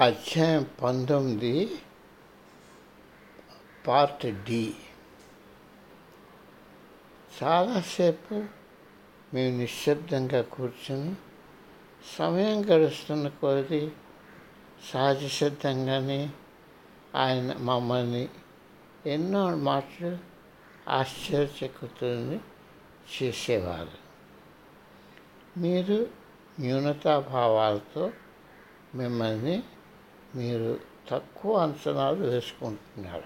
అధ్యాయం పంతొమ్మిది part D. చాలాసేపు మేము నిశ్శబ్దంగా కూర్చొని సమయం గడుస్తున్న కొద్ది సహజ సిద్ధంగానే ఆయన మమ్మల్ని ఎన్నో మాటలు ఆశ్చర్యచకుతుని చేసేవారు. మీరు న్యూనతాభావాలతో మిమ్మల్ని మీరు తక్కువ అంచనాలు వేసుకుంటున్నారు.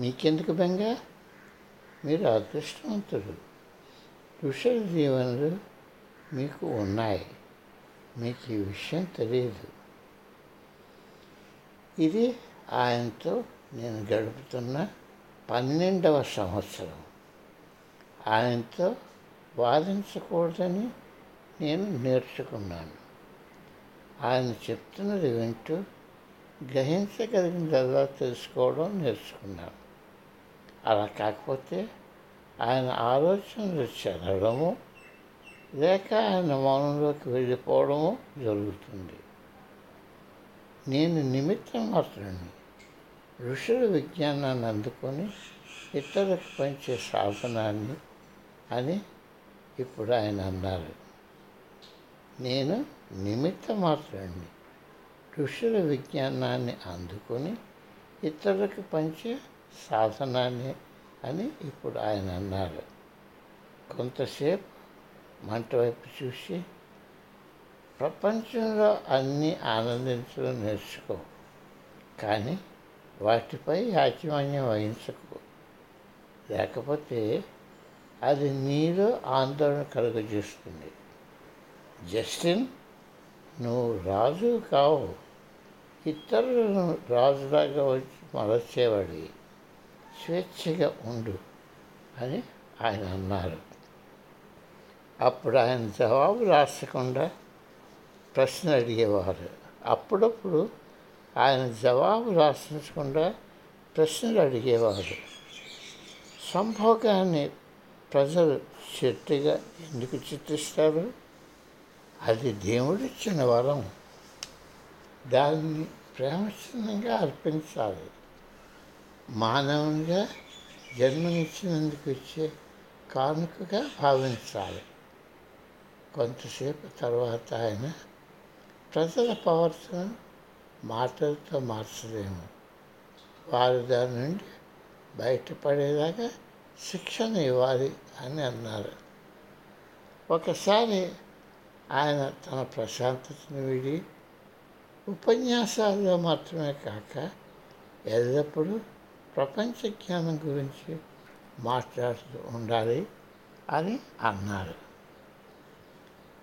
మీకెందుకు బెంగ? మీరు అదృష్టవంతుడు ఋషుల జీవనలు మీకు ఉన్నాయి. మీకు ఈ విషయం తెలియదు ఇది ఆయనతో నేను గడుపుతున్న పన్నెండవ సంవత్సరం. ఆయనతో వాదించకూడదని నేను నేర్చుకున్నాను. ఆయన చెప్తున్నది వింటూ గ్రహించగలిగినదల్లా తెలుసుకోవడం నేర్చుకున్నాను. అలా కాకపోతే ఆయన ఆలోచనలు చదవడము లేక ఆయన మౌనంలోకి వెళ్ళిపోవడము జరుగుతుంది. నేను నిమిత్తం మాత్రమే ఋషుల విజ్ఞానాన్ని అందుకొని ఇతరులకు పంచే సాధనాన్ని అని ఇప్పుడు ఆయన అన్నారు. నేను నిమిత్త మాత్రాన్ని ఋషుల విజ్ఞానాన్ని అందుకొని ఇతరులకు పంచే సాధనాన్ని అని ఇప్పుడు ఆయన అన్నారు. కొంతసేపు మంట వైపు చూసి ప్రపంచంలో అన్నీ ఆనందించడం నేర్చుకో కానీ వాటిపై యాజమాన్యం వహించకు. లేకపోతే అది నీలో ఆందోళన కలుగజేస్తుంది. జస్టిన్ నువ్వు రాజు కావు. ఇతరులను రాజులాగా వచ్చి మలచేవాడి. స్వేచ్ఛగా ఉండు అని ఆయన అన్నారు. అప్పుడు ఆయన జవాబు రాసకుండా ప్రశ్న అడిగేవారు. అప్పుడప్పుడు ఆయన జవాబు రాసించకుండా ప్రశ్నలు అడిగేవారు. సంభోగాన్ని ప్రజలు చెట్టుగా ఎందుకు చిత్రిస్తారు? అది దేవుడిచ్చిన వరం. దాన్ని ప్రేమచిన్నంగా అర్పించాలి. మానవునిగా జన్మనిచ్చినందుకు ఇచ్చే కానుకగా భావించాలి. కొంతసేపు తర్వాత ఆయన ప్రజల ప్రవర్తన మాటలతో మార్చలేము. వారు దాని నుండి బయటపడేలాగా శిక్షణ ఇవ్వాలి అని అన్నారు. ఒకసారి ఆయన తన ప్రశాంతతను విడి ఉపన్యాసాల్లో మాత్రమే కాక ఎల్లప్పుడూ ప్రపంచ జ్ఞానం గురించి మాట్లాడుతూ ఉండాలి అని అన్నారు.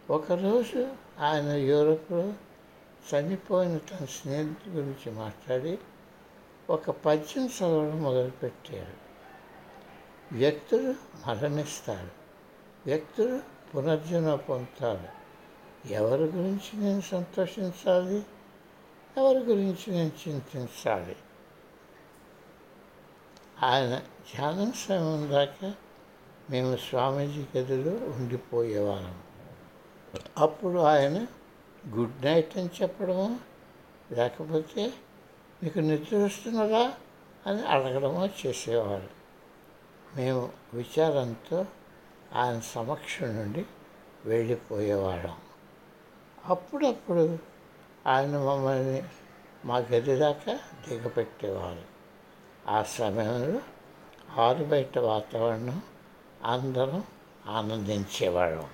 ఒకరోజు ఆయన యూరోప్లో చనిపోయిన తన స్నేహితుడి గురించి మాట్లాడి ఒక పద్యం చదవడం మొదలుపెట్టారు వ్యక్తులు మరణిస్తారు. వ్యక్తులు పునర్జన్మ పొందుతారు. ఎవరి గురించి నేను సంతోషించాలి? ఎవరి గురించి నేను చింతించాలి? ఆయన ధ్యానం సమయం దాకా మేము స్వామీజీ గదిలో ఉండిపోయేవాళ్ళం. అప్పుడు ఆయన గుడ్ నైట్ అని చెప్పడమో? లేకపోతే మీకు నిద్ర వస్తున్నదా? అని అడగడమో చేసేవారు. మేము విచారంతో ఆయన సమక్షం నుండి వెళ్ళిపోయేవాళ్ళం. అప్పుడప్పుడు ఆయన మమ్మల్ని మా గది దాకా దిగపెట్టేవారు. ఆ సమయంలో ఆరు బయట వాతావరణం అందరం ఆనందించేవాళ్ళం.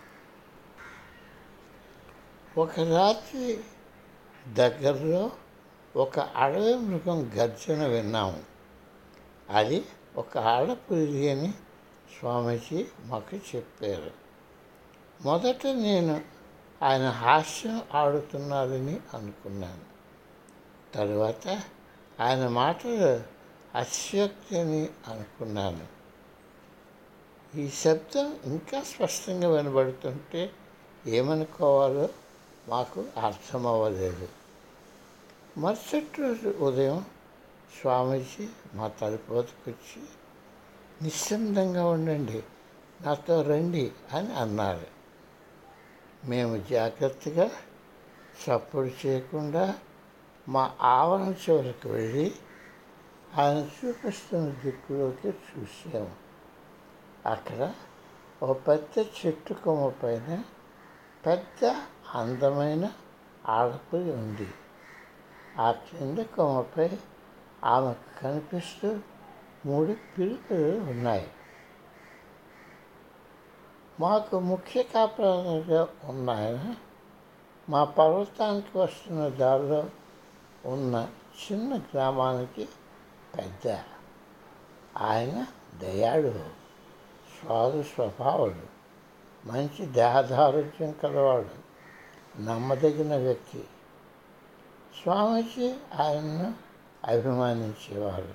ఒక రాత్రి దగ్గరలో ఒక అడవి మృగం గర్జన విన్నాము అది ఒక ఆడపులి అని స్వామీజీ మాకు చెప్పారు. మొదట నేను ఆయన హాస్యం ఆడుతున్నారని అనుకున్నాను. తరువాత ఆయన మాటలు అశక్తి అని అనుకున్నాను. ఈ శబ్దం ఇంకా స్పష్టంగా వినబడుతుంటే ఏమనుకోవాలో మాకు అర్థమవ్వలేదు. మరుసటి రోజు ఉదయం స్వామీజీ మా తలుపు వచ్చి నిశ్శబ్దంగా ఉండండి నాతో రండి అని అన్నారు. మేము జాగ్రత్తగా చప్పుడు చేయకుండా మా ఆవరణ చివరికి వెళ్ళి ఆయన చూపిస్తున్న దిక్కులోకి చూసాము. అక్కడ ఒక పెద్ద చెట్టు కొమ్మ పైన పెద్ద అందమైన ఆడపడి ఉంది. ఆ కింద కొమ్మపై ఆమెకు కనిపిస్తూ మూడు పిలుపులు ఉన్నాయి. మాకు ముఖ్య కాపురాలుగా ఉన్నాయన మా పర్వతానికి వస్తున్న దారిలో ఉన్న చిన్న గ్రామానికి పెద్ద. ఆయన దయాడు స్వాదు స్వభావుడు మంచి దేహదారోగ్యం కలవాడు నమ్మదగిన వ్యక్తి. స్వామీజీ ఆయన్ను అభిమానించేవారు.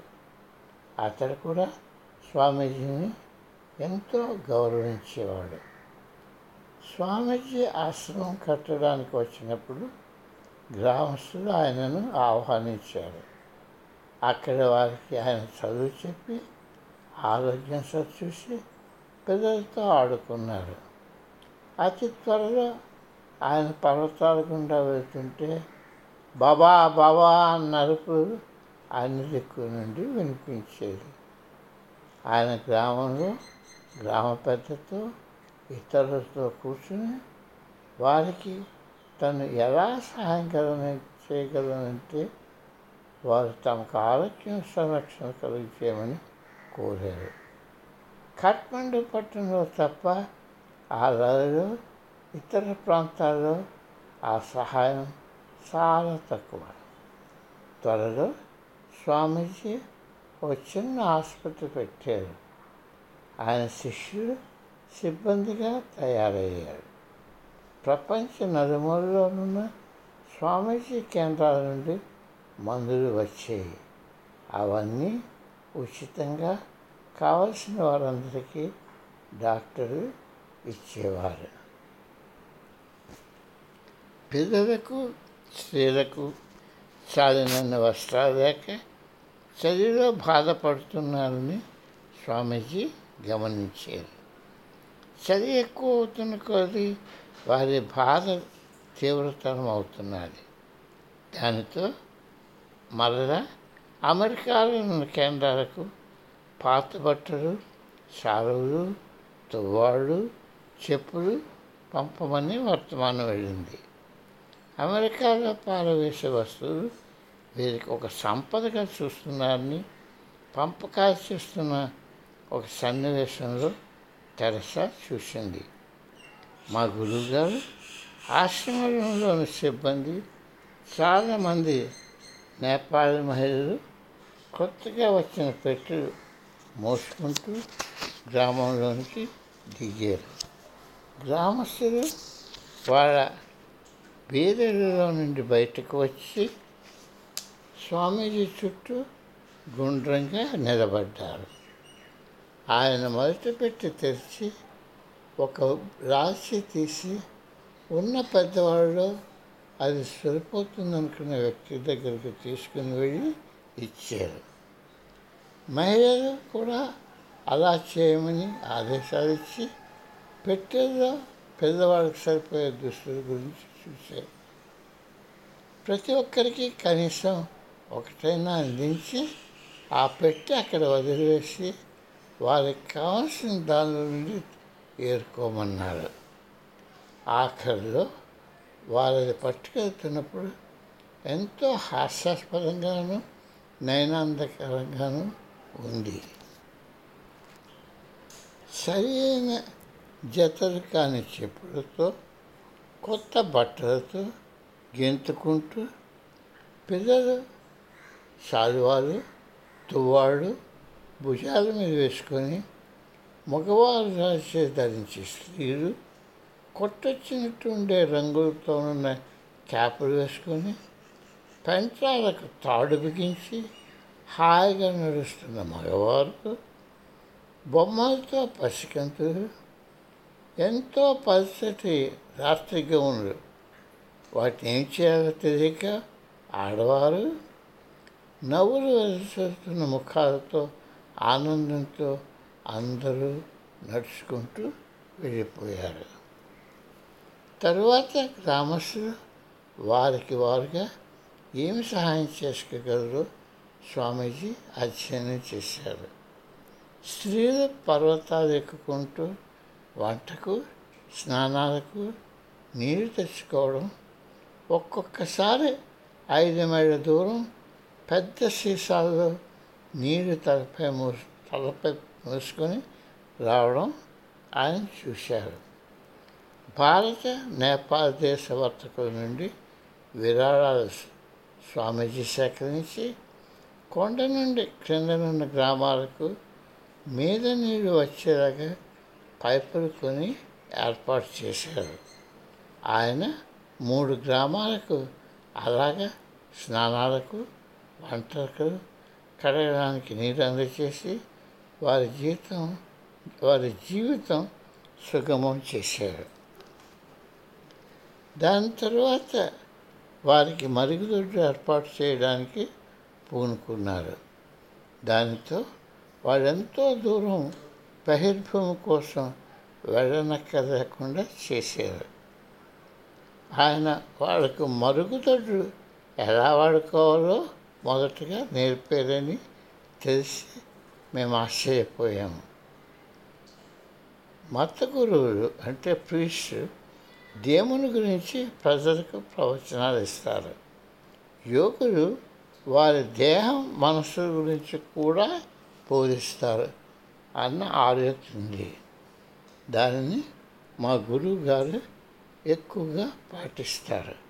అతడు కూడా స్వామీజీని ఎంతో గౌరవించేవాడు. స్వామీజీ ఆశ్రమం కట్టడానికి వచ్చినప్పుడు గ్రామస్తులు ఆయనను ఆహ్వానించారు. అక్కడ వారికి ఆయన చదువు చెప్పి ఆరోగ్యం చూసి పిల్లలతో ఆడుకున్నారు. అతి త్వరలో ఆయన పర్వతాల గుండా వెళ్తుంటే బాబా బాబా అన్న అరుపు అన్ని దిక్కు నుండి వినిపించేది. ఆయన గ్రామంలో గ్రామ పెద్దతో ఇతరులతో కూర్చుని వారికి తను ఎలా సహాయం చేయగలనంటే వారు తమకు ఆరోగ్యం సంరక్షణ కలిగించేయమని కోరారు. కాఠ్మండు పట్టణంలో తప్ప ఆ లలో ఇతర ప్రాంతాల్లో ఆ సహాయం చాలా తక్కువ. త్వరలో స్వామీజీ ఒక చిన్న ఆసుపత్రి పెట్టారు. ఆయన శిష్యులు సిబ్బందిగా తయారయ్యారు ప్రపంచ నలుమూలలోనున్న స్వామీజీ కేంద్రాల నుండి మందులు వచ్చాయి. అవన్నీ ఉచితంగా కావలసిన వారందరికీ డాక్టర్లు ఇచ్చేవారు. పిల్లలకు స్త్రీలకు చాలినన్ని వస్త్రాలు లేక చలిలో బాధపడుతున్నారని స్వామీజీ గమనించారు చలి ఎక్కువ అవుతున్న కొద్దీ వారి బాధ తీవ్రతరం అవుతున్నది. దానితో మరలా అమెరికాలో ఉన్న కేంద్రాలకు పాత బట్టలు సారువులు తువ్వాళ్ళు చెప్పులు పంపమని వర్తమానం వెళ్ళింది. అమెరికాలో పారవేసే వస్తువులు వీరికి ఒక సంపదగా చూస్తున్నారని పంపకాలు చేస్తున్న ఒక సన్నివేశంలో తెరసా చూసింది. మా గురువుగారు ఆశ్రమంలోని సిబ్బంది చాలామంది నేపాల్ మహిళలు కొత్తగా వచ్చిన పెట్టెలు మోసుకుంటూ గ్రామంలోనికి దిగారు. గ్రామస్తులు వాళ్ళ బీదలలో నుండి బయటకు వచ్చి స్వామీజీ చుట్టూ గుండ్రంగా నిలబడ్డారు. ఆయన మొదట పెట్టి తెరిచి ఒక రాశి తీసి ఉన్న పెద్దవాళ్ళు అది సరిపోతుంది అనుకున్న వ్యక్తి దగ్గరికి తీసుకుని వెళ్ళి ఇచ్చారు. మహిళలు కూడా అలా చేయమని ఆదేశాలు ఇచ్చి పెట్టేలో పెద్దవాళ్ళకి సరిపోయే దుస్తుల గురించి చూశారు. ప్రతి ఒక్కరికి కనీసం ఒకటైనా అందించి ఆ పెట్టి అక్కడ వదిలివేసి వారికి కావాల్సిన దాని నుండి ఏరుకోమన్నారు ఆఖరిలో వారిని పట్టుకెళ్తున్నప్పుడు ఎంతో హాస్యాస్పదంగాను నయనాందకరంగాను ఉంది. సరైన జతలు కాని చెప్పులతో కొత్త బట్టలతో గెంతుకుంటూ పిల్లలు శాలువాలు తువ్వాళ్ళు భుజాల మీద వేసుకొని మగవారు రాసే ధరించే స్త్రీలు కొట్టొచ్చినట్టు ఉండే రంగులతో ఉన్న చేపలు వేసుకొని పెంచాలకు తాడు బిగించి హాయిగా నడుస్తున్న మగవారు బొమ్మలతో పసికంతులు ఎంతో పరిస్థితి రాత్రి గౌన్లు వాటిని ఏం చేయాలో తెలియక ఆడవారు నవ్వులు వెలుస్తున్న ముఖాలతో ఆనందంతో అందరూ నడుచుకుంటూ వెళ్ళిపోయారు. తరువాత గ్రామస్తులు వారికి వారుగా ఏమి సహాయం చేసుకోగలరో? స్వామీజీ అధ్యయనం చేశారు. స్త్రీలు పర్వతాలు ఎక్కుకుంటూ వంటకు స్నానాలకు నీరు తెచ్చుకోవడం ఒక్కొక్కసారి ఐదు మైళ్ళ దూరం పెద్ద సీసాల్లో నీరు తలపై మూసు తలపై మూసుకొని రావడం ఆయన చూశారు. భారత నేపాల్ దేశ వర్తకుల నుండి విరాళాలు స్వామీజీ సేకరించి కొండ నుండి క్రిందనున్న గ్రామాలకు మీద నీరు వచ్చేలాగా పైపులు కొని ఏర్పాటు చేశారు. ఆయన మూడు గ్రామాలకు అలాగా స్నానాలకు వంటలకు కడగడానికి నీరు అందచేసి వారి జీవితం వారి జీవితం సుగమం చేశారు. దాని తర్వాత వారికి మరుగుదొడ్డు ఏర్పాటు చేయడానికి పూనుకున్నారు. దానితో వాళ్ళెంతో దూరం బహిర్భూమి కోసం వెళ్ళనక్కర్లేకుండా చేశారు. ఆయన వాళ్ళకు మరుగుదొడ్డు ఎలా వాడుకోవాలో మొదటగా నేర్పారని తెలిసి మేము ఆశ్చర్యపోయాము. మత గురువులు అంటే ప్రీస్ట్ దేవుని గురించి ప్రజలకు ప్రవచనాలు ఇస్తారు. యోగులు వారి దేహం మనసు గురించి కూడా బోధిస్తారు అన్న ఆలోచన దానిని మా గురువు గారు ఎక్కువగా పాటిస్తారు.